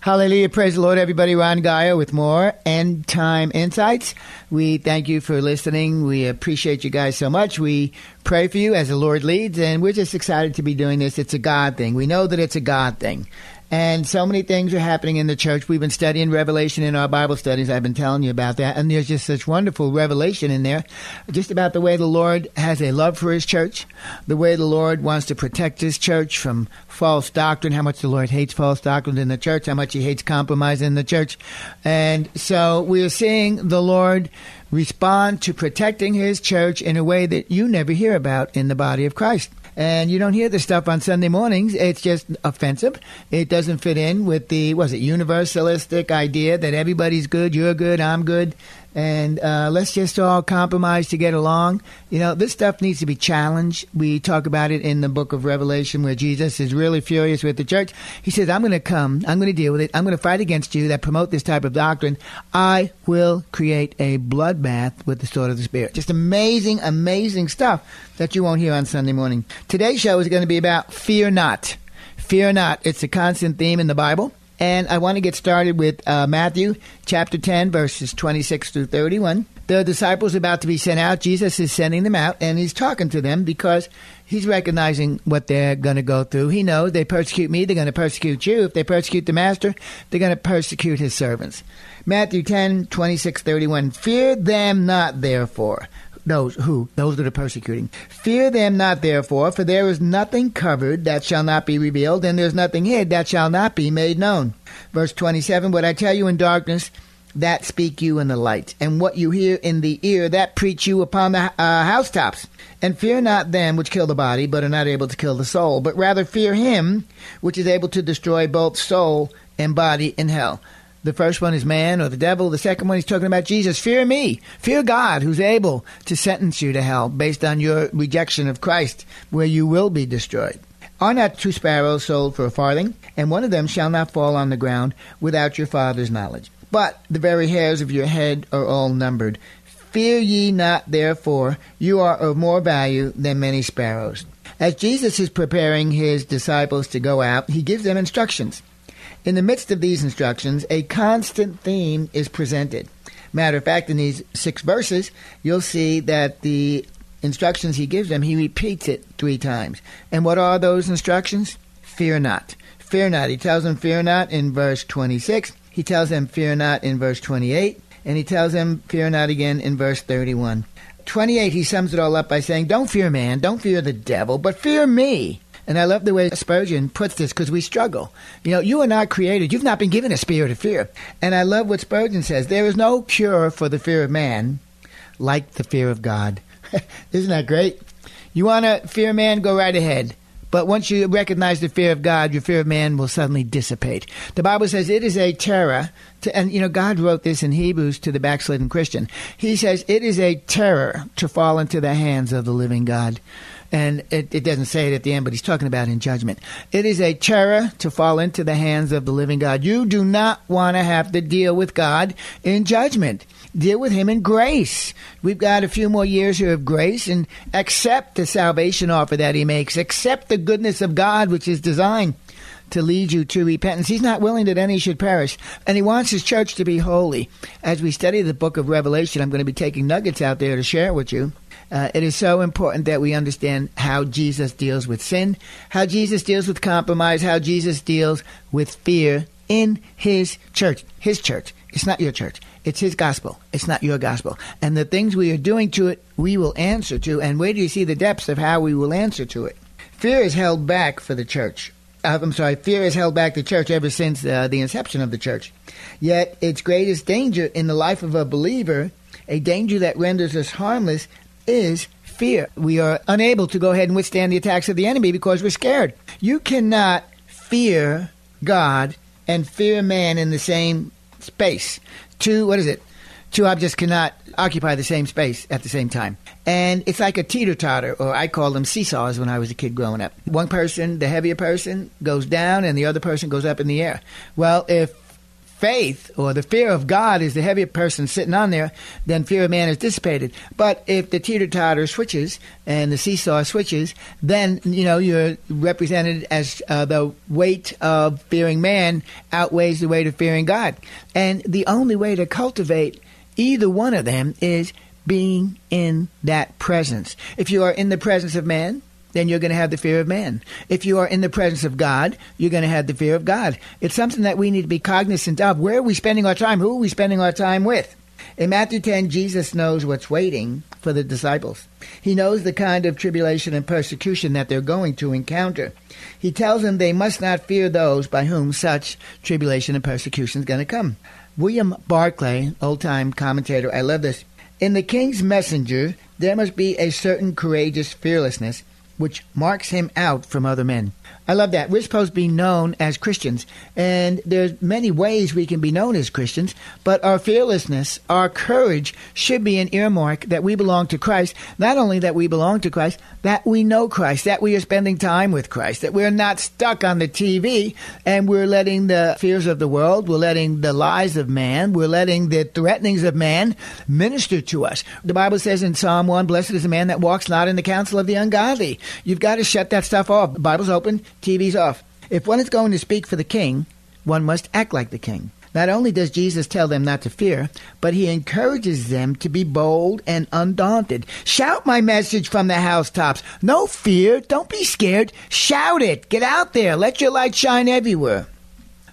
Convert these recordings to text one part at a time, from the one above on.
Hallelujah. Praise the Lord, everybody. Ron Geyer with more End Time Insights. We thank you for listening. We appreciate you guys so much. We pray for you as the Lord leads, and we're just excited to be doing this. It's a God thing. We know that it's a God thing. And so many things are happening in the church. We've been studying Revelation in our Bible studies. I've been telling you about that. And there's just such wonderful revelation in there, just about the way the Lord has a love for his church, the way the Lord wants to protect his church from false doctrine, how much the Lord hates false doctrine in the church, how much he hates compromise in the church. And so we're seeing the Lord respond to protecting his church in a way that you never hear about in the body of Christ and you don't hear this stuff on Sunday mornings. It's just offensive. It doesn't fit in with the was it universalistic idea that everybody's good, you're good, I'm good, and uh, let's just all compromise to get along. You know, this stuff needs to be challenged. We talk about it in the book of Revelation where Jesus is really furious with the church. He says, I'm going to come, I'm going to deal with it, I'm going to fight against you that promote this type of doctrine. I will create a bloodbath with the sword of the Spirit. Just amazing, amazing stuff that you won't hear on Sunday morning. Today's show is going to be about fear not. Fear not. It's a constant theme in the Bible. And I want to get started with uh, Matthew chapter 10, verses 26 through 31. The disciples are about to be sent out. Jesus is sending them out, and he's talking to them because he's recognizing what they're going to go through. He knows they persecute me, they're going to persecute you. If they persecute the master, they're going to persecute his servants. Matthew 10, 26, 31. Fear them not, therefore those who those that are persecuting. Fear them not therefore for there is nothing covered that shall not be revealed and there's nothing hid that shall not be made known. Verse 27 what i tell you in darkness that speak you in the light and what you hear in the ear that preach you upon the uh, housetops. And fear not them which kill the body but are not able to kill the soul but rather fear him which is able to destroy both soul and body in hell the first one is man or the devil. The second one, he's talking about Jesus. Fear me. Fear God, who's able to sentence you to hell based on your rejection of Christ, where you will be destroyed. Are not two sparrows sold for a farthing? And one of them shall not fall on the ground without your Father's knowledge. But the very hairs of your head are all numbered. Fear ye not, therefore, you are of more value than many sparrows. As Jesus is preparing his disciples to go out, he gives them instructions. In the midst of these instructions, a constant theme is presented. Matter of fact, in these six verses, you'll see that the instructions he gives them, he repeats it three times. And what are those instructions? Fear not. Fear not. He tells them, Fear not in verse 26. He tells them, Fear not in verse 28. And he tells them, Fear not again in verse 31. 28, he sums it all up by saying, Don't fear man, don't fear the devil, but fear me. And I love the way Spurgeon puts this because we struggle. You know, you are not created. You've not been given a spirit of fear. And I love what Spurgeon says. There is no cure for the fear of man like the fear of God. Isn't that great? You want to fear man? Go right ahead. But once you recognize the fear of God, your fear of man will suddenly dissipate. The Bible says it is a terror, to, and you know, God wrote this in Hebrews to the backslidden Christian. He says it is a terror to fall into the hands of the living God. And it, it doesn't say it at the end, but he's talking about in judgment. It is a terror to fall into the hands of the living God. You do not want to have to deal with God in judgment. Deal with Him in grace. We've got a few more years here of grace and accept the salvation offer that He makes. Accept the goodness of God, which is designed to lead you to repentance. He's not willing that any should perish, and he wants his church to be holy. As we study the book of Revelation, I'm going to be taking nuggets out there to share with you. Uh, it is so important that we understand how Jesus deals with sin, how Jesus deals with compromise, how Jesus deals with fear in his church. His church. It's not your church. It's his gospel. It's not your gospel. And the things we are doing to it, we will answer to. And where do you see the depths of how we will answer to it? Fear is held back for the church. Uh, I'm sorry, fear has held back the church ever since uh, the inception of the church. Yet its greatest danger in the life of a believer, a danger that renders us harmless, is fear. We are unable to go ahead and withstand the attacks of the enemy because we're scared. You cannot fear God and fear man in the same space. Two, what is it? Two objects cannot occupy the same space at the same time. And it's like a teeter totter, or I call them seesaws when I was a kid growing up. One person, the heavier person, goes down and the other person goes up in the air. Well, if faith or the fear of God is the heavier person sitting on there, then fear of man is dissipated. But if the teeter totter switches and the seesaw switches, then you know you're represented as uh, the weight of fearing man outweighs the weight of fearing God. And the only way to cultivate either one of them is being in that presence. If you are in the presence of man, then you're going to have the fear of man. If you are in the presence of God, you're going to have the fear of God. It's something that we need to be cognizant of. Where are we spending our time? Who are we spending our time with? In Matthew 10, Jesus knows what's waiting for the disciples. He knows the kind of tribulation and persecution that they're going to encounter. He tells them they must not fear those by whom such tribulation and persecution is going to come. William Barclay, old time commentator, I love this. In the king's messenger, there must be a certain courageous fearlessness which marks him out from other men. I love that. We're supposed to be known as Christians, and there's many ways we can be known as Christians, but our fearlessness, our courage should be an earmark that we belong to Christ. Not only that we belong to Christ, that we know Christ, that we are spending time with Christ, that we're not stuck on the TV and we're letting the fears of the world, we're letting the lies of man, we're letting the threatenings of man minister to us. The Bible says in Psalm 1, Blessed is the man that walks not in the counsel of the ungodly. You've got to shut that stuff off. The Bible's open, TV's off. If one is going to speak for the king, one must act like the king. Not only does Jesus tell them not to fear, but he encourages them to be bold and undaunted. Shout my message from the housetops. No fear. Don't be scared. Shout it. Get out there. Let your light shine everywhere.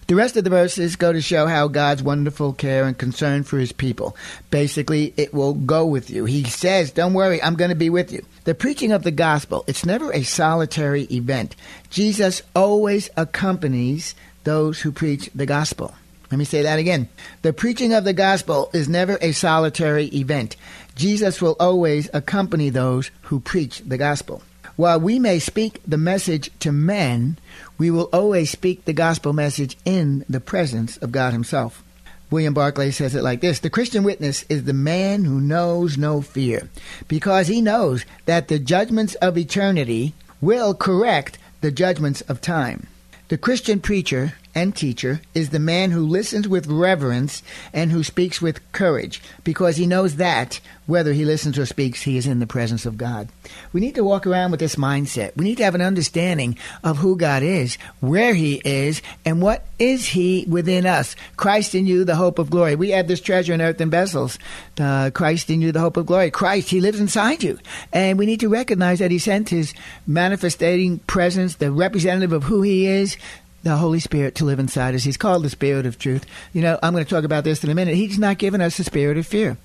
The rest of the verses go to show how God's wonderful care and concern for his people. Basically, it will go with you. He says, Don't worry, I'm going to be with you. The preaching of the gospel, it's never a solitary event. Jesus always accompanies those who preach the gospel. Let me say that again. The preaching of the gospel is never a solitary event. Jesus will always accompany those who preach the gospel. While we may speak the message to men, we will always speak the gospel message in the presence of God Himself. William Barclay says it like this The Christian witness is the man who knows no fear, because he knows that the judgments of eternity will correct the judgments of time. The Christian preacher and teacher is the man who listens with reverence and who speaks with courage, because he knows that, whether he listens or speaks, he is in the presence of God. We need to walk around with this mindset. We need to have an understanding of who God is, where he is, and what is he within us. Christ in you, the hope of glory. We have this treasure in earthen vessels. Uh, Christ in you, the hope of glory. Christ, he lives inside you. And we need to recognize that he sent his manifesting presence, the representative of who he is, the Holy Spirit to live inside us. He's called the Spirit of truth. You know, I'm going to talk about this in a minute. He's not given us a spirit of fear.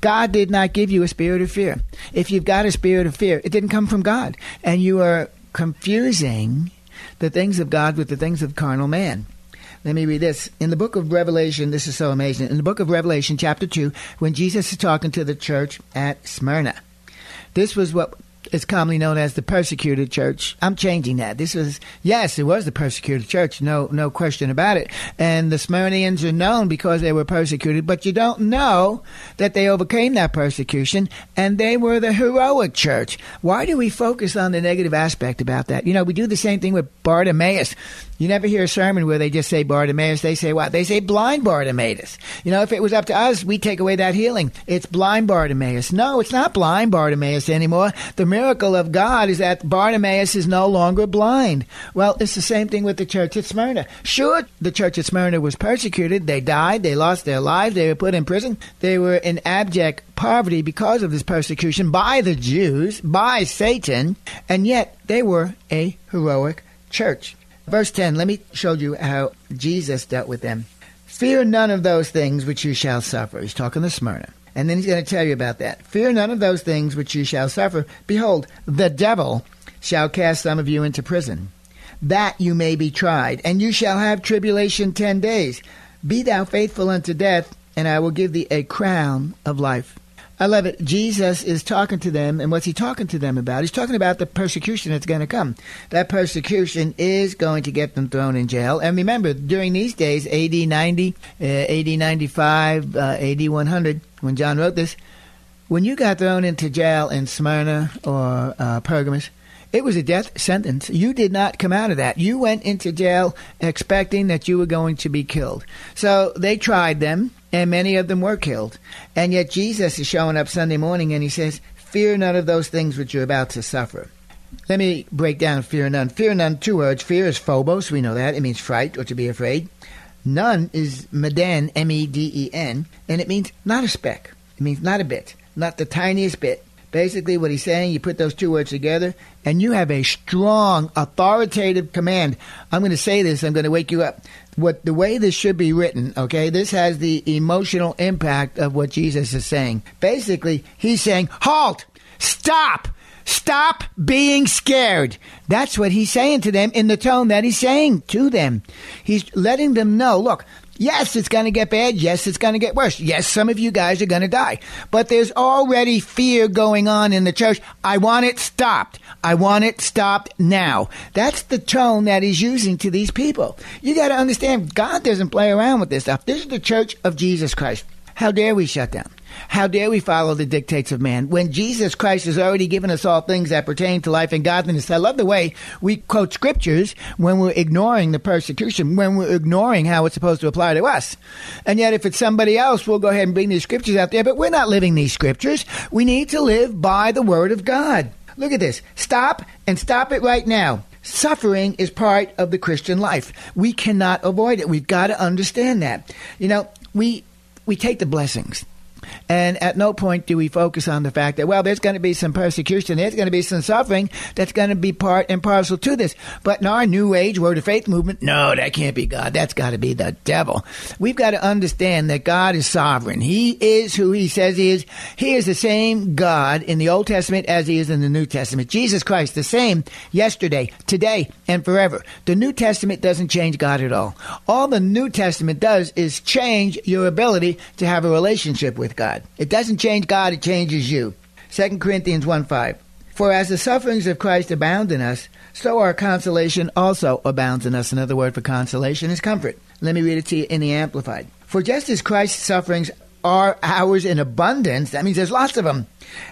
God did not give you a spirit of fear. If you've got a spirit of fear, it didn't come from God. And you are confusing the things of God with the things of carnal man. Let me read this. In the book of Revelation, this is so amazing. In the book of Revelation, chapter 2, when Jesus is talking to the church at Smyrna, this was what is commonly known as the persecuted church. I'm changing that. This was yes, it was the persecuted church, no no question about it. And the Smyrnians are known because they were persecuted, but you don't know that they overcame that persecution and they were the heroic church. Why do we focus on the negative aspect about that? You know, we do the same thing with Bartimaeus. You never hear a sermon where they just say Bartimaeus. They say what? They say blind Bartimaeus. You know, if it was up to us, we take away that healing. It's blind Bartimaeus. No, it's not blind Bartimaeus anymore. The miracle of God is that Bartimaeus is no longer blind. Well, it's the same thing with the church at Smyrna. Sure, the church at Smyrna was persecuted. They died. They lost their lives. They were put in prison. They were in abject poverty because of this persecution by the Jews, by Satan, and yet they were a heroic church. Verse 10, let me show you how Jesus dealt with them. Fear none of those things which you shall suffer. He's talking to Smyrna. And then he's going to tell you about that. Fear none of those things which you shall suffer. Behold, the devil shall cast some of you into prison, that you may be tried, and you shall have tribulation ten days. Be thou faithful unto death, and I will give thee a crown of life. I love it. Jesus is talking to them, and what's he talking to them about? He's talking about the persecution that's going to come. That persecution is going to get them thrown in jail. And remember, during these days, AD 90, uh, AD 95, uh, AD 100, when John wrote this, when you got thrown into jail in Smyrna or uh, Pergamus, it was a death sentence. You did not come out of that. You went into jail expecting that you were going to be killed. So they tried them and many of them were killed. And yet Jesus is showing up Sunday morning and he says, Fear none of those things which you're about to suffer. Let me break down fear none. Fear none, two words. Fear is phobos, we know that. It means fright or to be afraid. None is meden, M E D E N, and it means not a speck. It means not a bit, not the tiniest bit. Basically, what he's saying, you put those two words together, and you have a strong, authoritative command. I'm going to say this, I'm going to wake you up what the way this should be written, okay? This has the emotional impact of what Jesus is saying. Basically, he's saying, "Halt! Stop! Stop being scared." That's what he's saying to them in the tone that he's saying to them. He's letting them know, look, Yes, it's going to get bad. Yes, it's going to get worse. Yes, some of you guys are going to die. But there's already fear going on in the church. I want it stopped. I want it stopped now. That's the tone that he's using to these people. You got to understand, God doesn't play around with this stuff. This is the church of Jesus Christ. How dare we shut down? How dare we follow the dictates of man when Jesus Christ has already given us all things that pertain to life and godliness? I love the way we quote scriptures when we're ignoring the persecution, when we're ignoring how it's supposed to apply to us. And yet, if it's somebody else, we'll go ahead and bring these scriptures out there, but we're not living these scriptures. We need to live by the word of God. Look at this. Stop and stop it right now. Suffering is part of the Christian life. We cannot avoid it. We've got to understand that. You know, we we take the blessings. And at no point do we focus on the fact that, well, there's going to be some persecution, there's going to be some suffering that's going to be part and parcel to this. But in our New Age Word of Faith movement, no, that can't be God. That's got to be the devil. We've got to understand that God is sovereign. He is who He says He is. He is the same God in the Old Testament as He is in the New Testament. Jesus Christ, the same yesterday, today, and forever. The New Testament doesn't change God at all. All the New Testament does is change your ability to have a relationship with God. It doesn't change God, it changes you. 2 Corinthians 1 5. For as the sufferings of Christ abound in us, so our consolation also abounds in us. Another word for consolation is comfort. Let me read it to you in the Amplified. For just as Christ's sufferings are ours in abundance, that means there's lots of them,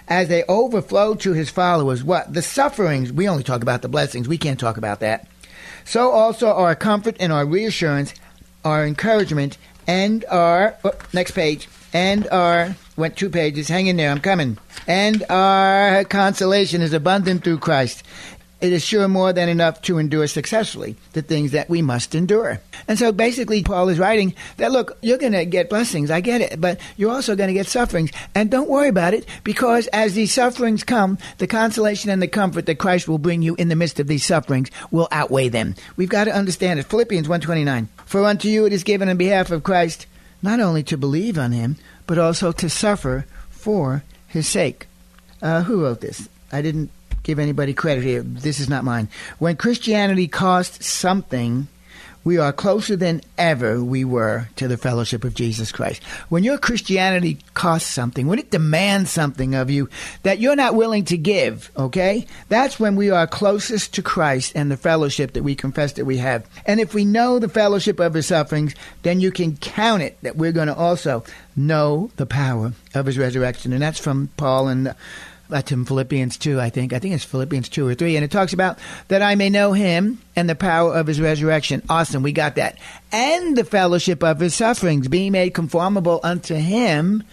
as they overflow to his followers. What? The sufferings, we only talk about the blessings, we can't talk about that. So also our comfort and our reassurance, our encouragement, and our, oh, next page, and our went two pages. Hang in there, I'm coming. And our consolation is abundant through Christ. It is sure more than enough to endure successfully the things that we must endure. And so basically, Paul is writing that look, you're going to get blessings, I get it, but you're also going to get sufferings. And don't worry about it because as these sufferings come, the consolation and the comfort that Christ will bring you in the midst of these sufferings will outweigh them. We've got to understand it. Philippians 129. For unto you it is given on behalf of Christ not only to believe on him, but also to suffer for his sake. Uh, who wrote this? I didn't give anybody credit here. This is not mine. When Christianity costs something, we are closer than ever we were to the fellowship of Jesus Christ. When your Christianity costs something, when it demands something of you that you're not willing to give, okay? That's when we are closest to Christ and the fellowship that we confess that we have. And if we know the fellowship of his sufferings, then you can count it that we're going to also know the power of his resurrection. And that's from Paul and that's in Philippians 2, I think. I think it's Philippians 2 or 3. And it talks about that I may know him and the power of his resurrection. Awesome. We got that. And the fellowship of his sufferings, being made conformable unto him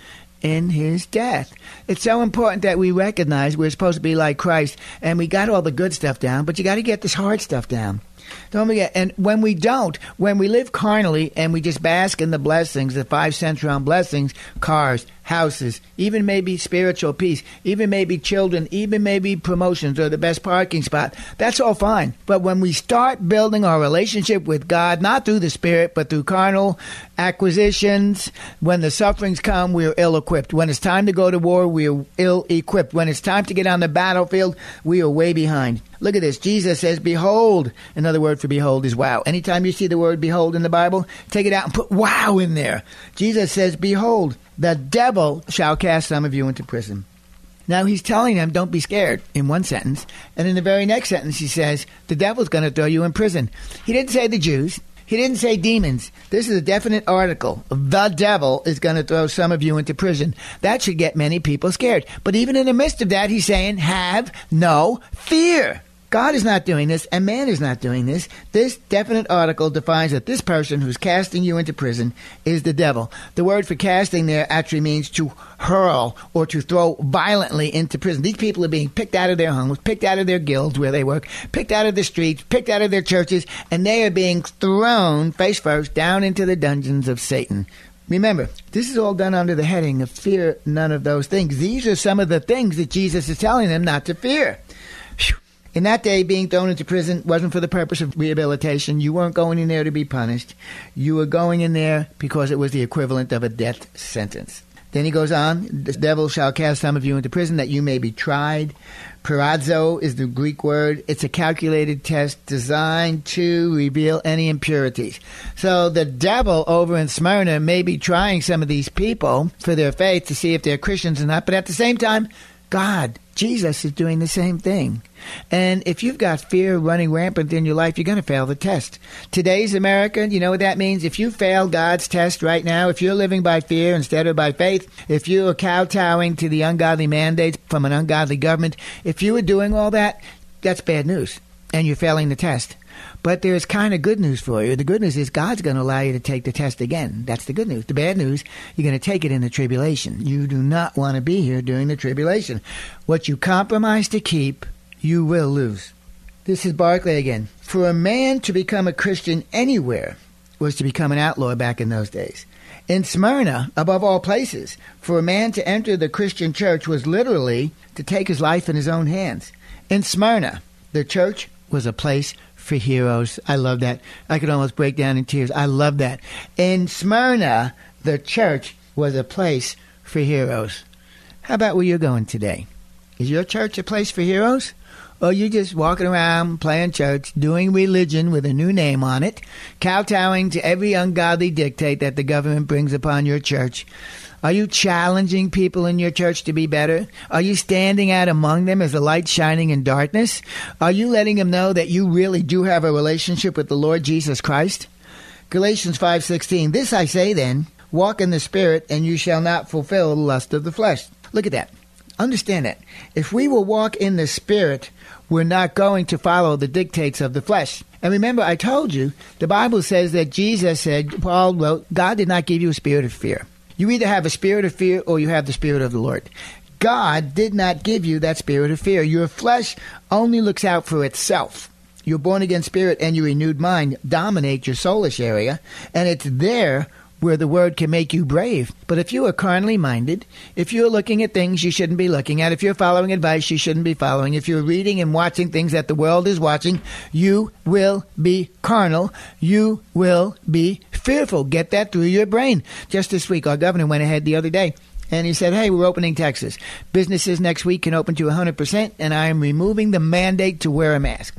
in his death. It's so important that we recognize we're supposed to be like Christ and we got all the good stuff down, but you got to get this hard stuff down. Don't forget. And when we don't, when we live carnally and we just bask in the blessings, the five century blessings, cars, houses, even maybe spiritual peace, even maybe children, even maybe promotions or the best parking spot. That's all fine. But when we start building our relationship with God, not through the Spirit, but through carnal acquisitions, when the sufferings come, we're ill equipped. When it's time to go to war, we're ill equipped. When it's time to get on the battlefield, we are way behind. Look at this. Jesus says, Behold. Another word for behold is wow. Anytime you see the word behold in the Bible, take it out and put wow in there. Jesus says, Behold. The devil shall cast some of you into prison. Now he's telling them, don't be scared in one sentence. And in the very next sentence, he says, the devil's going to throw you in prison. He didn't say the Jews. He didn't say demons. This is a definite article. The devil is going to throw some of you into prison. That should get many people scared. But even in the midst of that, he's saying, have no fear. God is not doing this, and man is not doing this. This definite article defines that this person who's casting you into prison is the devil. The word for casting there actually means to hurl or to throw violently into prison. These people are being picked out of their homes, picked out of their guilds where they work, picked out of the streets, picked out of their churches, and they are being thrown face first down into the dungeons of Satan. Remember, this is all done under the heading of fear none of those things. These are some of the things that Jesus is telling them not to fear. In that day, being thrown into prison wasn't for the purpose of rehabilitation. You weren't going in there to be punished. You were going in there because it was the equivalent of a death sentence. Then he goes on, the devil shall cast some of you into prison that you may be tried. peirazo is the Greek word. It's a calculated test designed to reveal any impurities. So the devil over in Smyrna may be trying some of these people for their faith to see if they're Christians or not, but at the same time, God, Jesus is doing the same thing. And if you've got fear running rampant in your life, you're going to fail the test. Today's America, you know what that means? If you fail God's test right now, if you're living by fear instead of by faith, if you are kowtowing to the ungodly mandates from an ungodly government, if you are doing all that, that's bad news. And you're failing the test. But there's kind of good news for you. The good news is God's going to allow you to take the test again. That's the good news. The bad news, you're going to take it in the tribulation. You do not want to be here during the tribulation. What you compromise to keep, you will lose. This is Barclay again. For a man to become a Christian anywhere was to become an outlaw back in those days. In Smyrna, above all places, for a man to enter the Christian church was literally to take his life in his own hands. In Smyrna, the church was a place for heroes. I love that. I could almost break down in tears. I love that. In Smyrna, the church was a place for heroes. How about where you're going today? Is your church a place for heroes? Or you just walking around playing church, doing religion with a new name on it, kowtowing to every ungodly dictate that the government brings upon your church? Are you challenging people in your church to be better? Are you standing out among them as a light shining in darkness? Are you letting them know that you really do have a relationship with the Lord Jesus Christ? Galatians 5:16 This I say then, walk in the spirit and you shall not fulfill the lust of the flesh. Look at that. Understand that. If we will walk in the spirit, we're not going to follow the dictates of the flesh. And remember, I told you, the Bible says that Jesus said, Paul wrote, God did not give you a spirit of fear. You either have a spirit of fear or you have the spirit of the Lord. God did not give you that spirit of fear. Your flesh only looks out for itself. Your born again spirit and your renewed mind dominate your soulish area, and it's there where the word can make you brave. But if you are carnally minded, if you're looking at things you shouldn't be looking at, if you're following advice you shouldn't be following, if you're reading and watching things that the world is watching, you will be carnal. You will be fearful. Get that through your brain. Just this week, our governor went ahead the other day and he said, Hey, we're opening Texas. Businesses next week can open to 100%, and I am removing the mandate to wear a mask.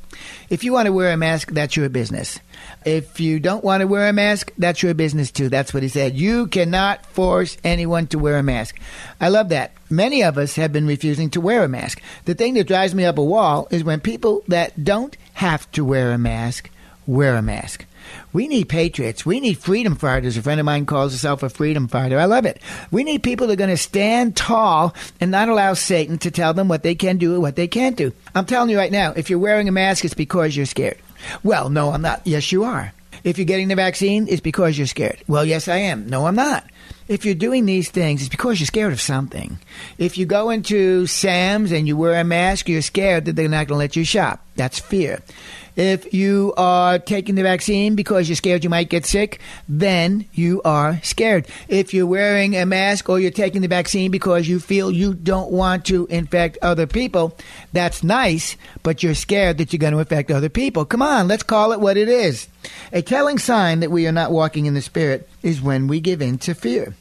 If you want to wear a mask, that's your business. If you don't want to wear a mask, that's your business too. That's what he said. You cannot force anyone to wear a mask. I love that. Many of us have been refusing to wear a mask. The thing that drives me up a wall is when people that don't have to wear a mask wear a mask. We need patriots. We need freedom fighters. A friend of mine calls herself a freedom fighter. I love it. We need people that are going to stand tall and not allow Satan to tell them what they can do and what they can't do. I'm telling you right now, if you're wearing a mask, it's because you're scared. Well, no, I'm not. Yes, you are. If you're getting the vaccine, it's because you're scared. Well, yes, I am. No, I'm not. If you're doing these things, it's because you're scared of something. If you go into Sam's and you wear a mask, you're scared that they're not going to let you shop. That's fear. If you are taking the vaccine because you're scared you might get sick, then you are scared. If you're wearing a mask or you're taking the vaccine because you feel you don't want to infect other people, that's nice, but you're scared that you're going to infect other people. Come on, let's call it what it is. A telling sign that we are not walking in the Spirit is when we give in to fear.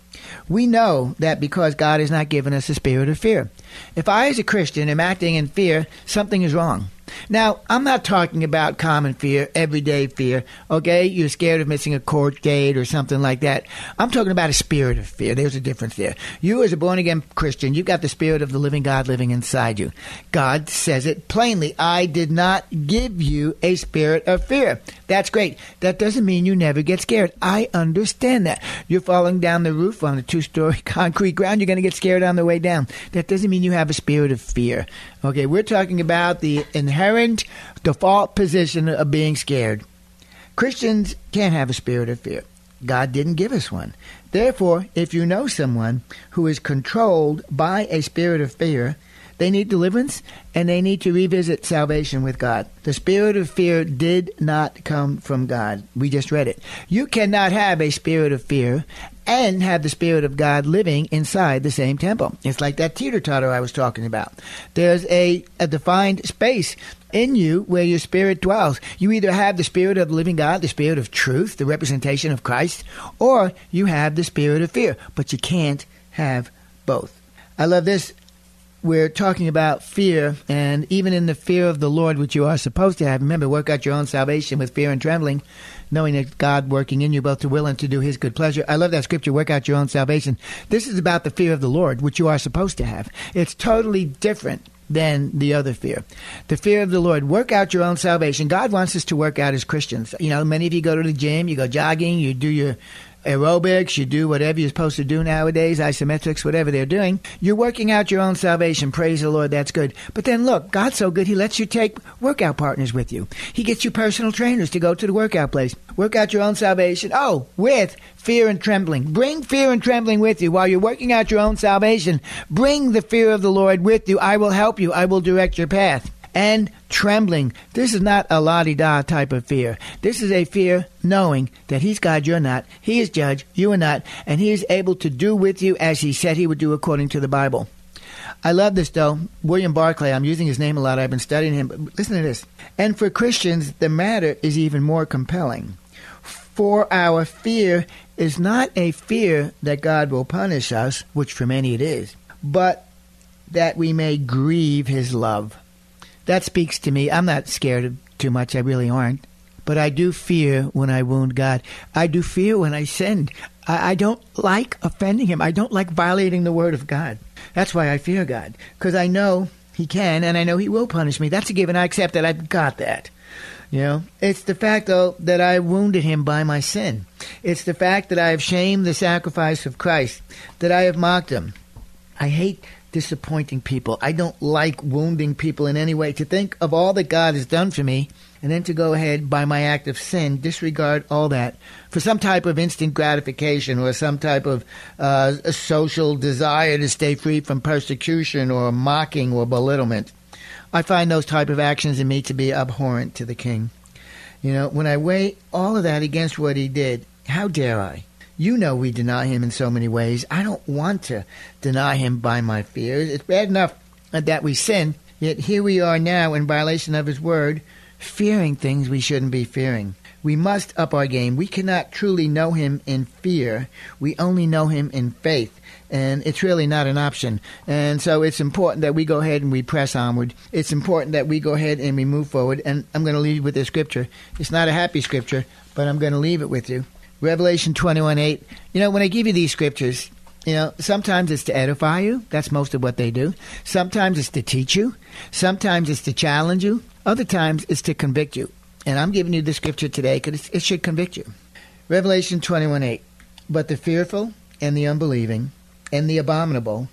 We know that because God has not given us a spirit of fear. If I, as a Christian, am acting in fear, something is wrong. Now, I'm not talking about common fear, everyday fear, okay? You're scared of missing a court date or something like that. I'm talking about a spirit of fear. There's a difference there. You, as a born again Christian, you've got the spirit of the living God living inside you. God says it plainly I did not give you a spirit of fear. That's great. That doesn't mean you never get scared. I understand that. You're falling down the roof on a two story concrete ground, you're going to get scared on the way down. That doesn't mean you have a spirit of fear. Okay, we're talking about the inherent default position of being scared. Christians can't have a spirit of fear. God didn't give us one. Therefore, if you know someone who is controlled by a spirit of fear, they need deliverance and they need to revisit salvation with God. The spirit of fear did not come from God. We just read it. You cannot have a spirit of fear and have the Spirit of God living inside the same temple. It's like that teeter totter I was talking about. There's a, a defined space in you where your spirit dwells. You either have the Spirit of the living God, the Spirit of truth, the representation of Christ, or you have the Spirit of fear. But you can't have both. I love this we're talking about fear, and even in the fear of the Lord, which you are supposed to have, remember, work out your own salvation with fear and trembling, knowing that God working in you both to will and to do His good pleasure. I love that scripture, work out your own salvation. This is about the fear of the Lord, which you are supposed to have. It's totally different than the other fear. The fear of the Lord. Work out your own salvation. God wants us to work out as Christians. You know, many of you go to the gym, you go jogging, you do your aerobics, you do whatever you're supposed to do nowadays, isometrics, whatever they're doing. You're working out your own salvation. Praise the Lord, that's good. But then look, God's so good, He lets you take workout partners with you. He gets you personal trainers to go to the workout place. Work out your own salvation. Oh, with fear and trembling. Bring fear and trembling with you while you're working out your own salvation. Bring the fear of the Lord with you. I will help you. I will direct your path and trembling. This is not a la di da type of fear. This is a fear knowing that He's God, you're not. He is judge, you are not. And He is able to do with you as He said He would do according to the Bible. I love this though. William Barclay, I'm using his name a lot. I've been studying him. But listen to this. And for Christians, the matter is even more compelling. For our fear is not a fear that God will punish us, which for many it is, but that we may grieve his love that speaks to me. I'm not scared of too much. I really aren't. But I do fear when I wound God. I do fear when I sin. I, I don't like offending Him. I don't like violating the Word of God. That's why I fear God. Because I know He can and I know He will punish me. That's a given. I accept that. I've got that. You know, it's the fact though that I wounded him by my sin. It's the fact that I have shamed the sacrifice of Christ, that I have mocked him. I hate disappointing people. I don't like wounding people in any way. To think of all that God has done for me and then to go ahead by my act of sin, disregard all that for some type of instant gratification or some type of uh, social desire to stay free from persecution or mocking or belittlement. I find those type of actions in me to be abhorrent to the king. You know, when I weigh all of that against what he did, how dare I? You know we deny him in so many ways. I don't want to deny him by my fears. It's bad enough that we sin, yet here we are now in violation of his word, fearing things we shouldn't be fearing. We must up our game. We cannot truly know him in fear. We only know him in faith. And it's really not an option. And so it's important that we go ahead and we press onward. It's important that we go ahead and we move forward. And I'm going to leave with this scripture. It's not a happy scripture, but I'm going to leave it with you. Revelation 21 8. You know, when I give you these scriptures, you know, sometimes it's to edify you. That's most of what they do. Sometimes it's to teach you. Sometimes it's to challenge you. Other times it's to convict you. And I'm giving you the scripture today because it should convict you. Revelation 21 8. But the fearful and the unbelieving and the abominable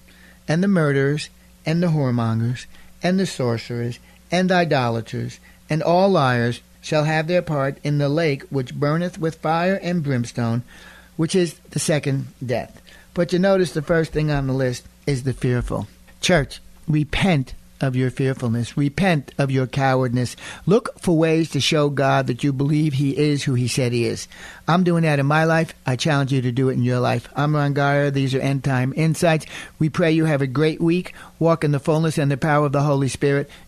and the murderers and the whoremongers and the sorcerers and the idolaters and all liars shall have their part in the lake which burneth with fire and brimstone, which is the second death. But you notice the first thing on the list is the fearful. Church, repent of your fearfulness. Repent of your cowardness. Look for ways to show God that you believe He is who He said He is. I'm doing that in my life. I challenge you to do it in your life. I'm Ron Geyer. These are End Time Insights. We pray you have a great week. Walk in the fullness and the power of the Holy Spirit,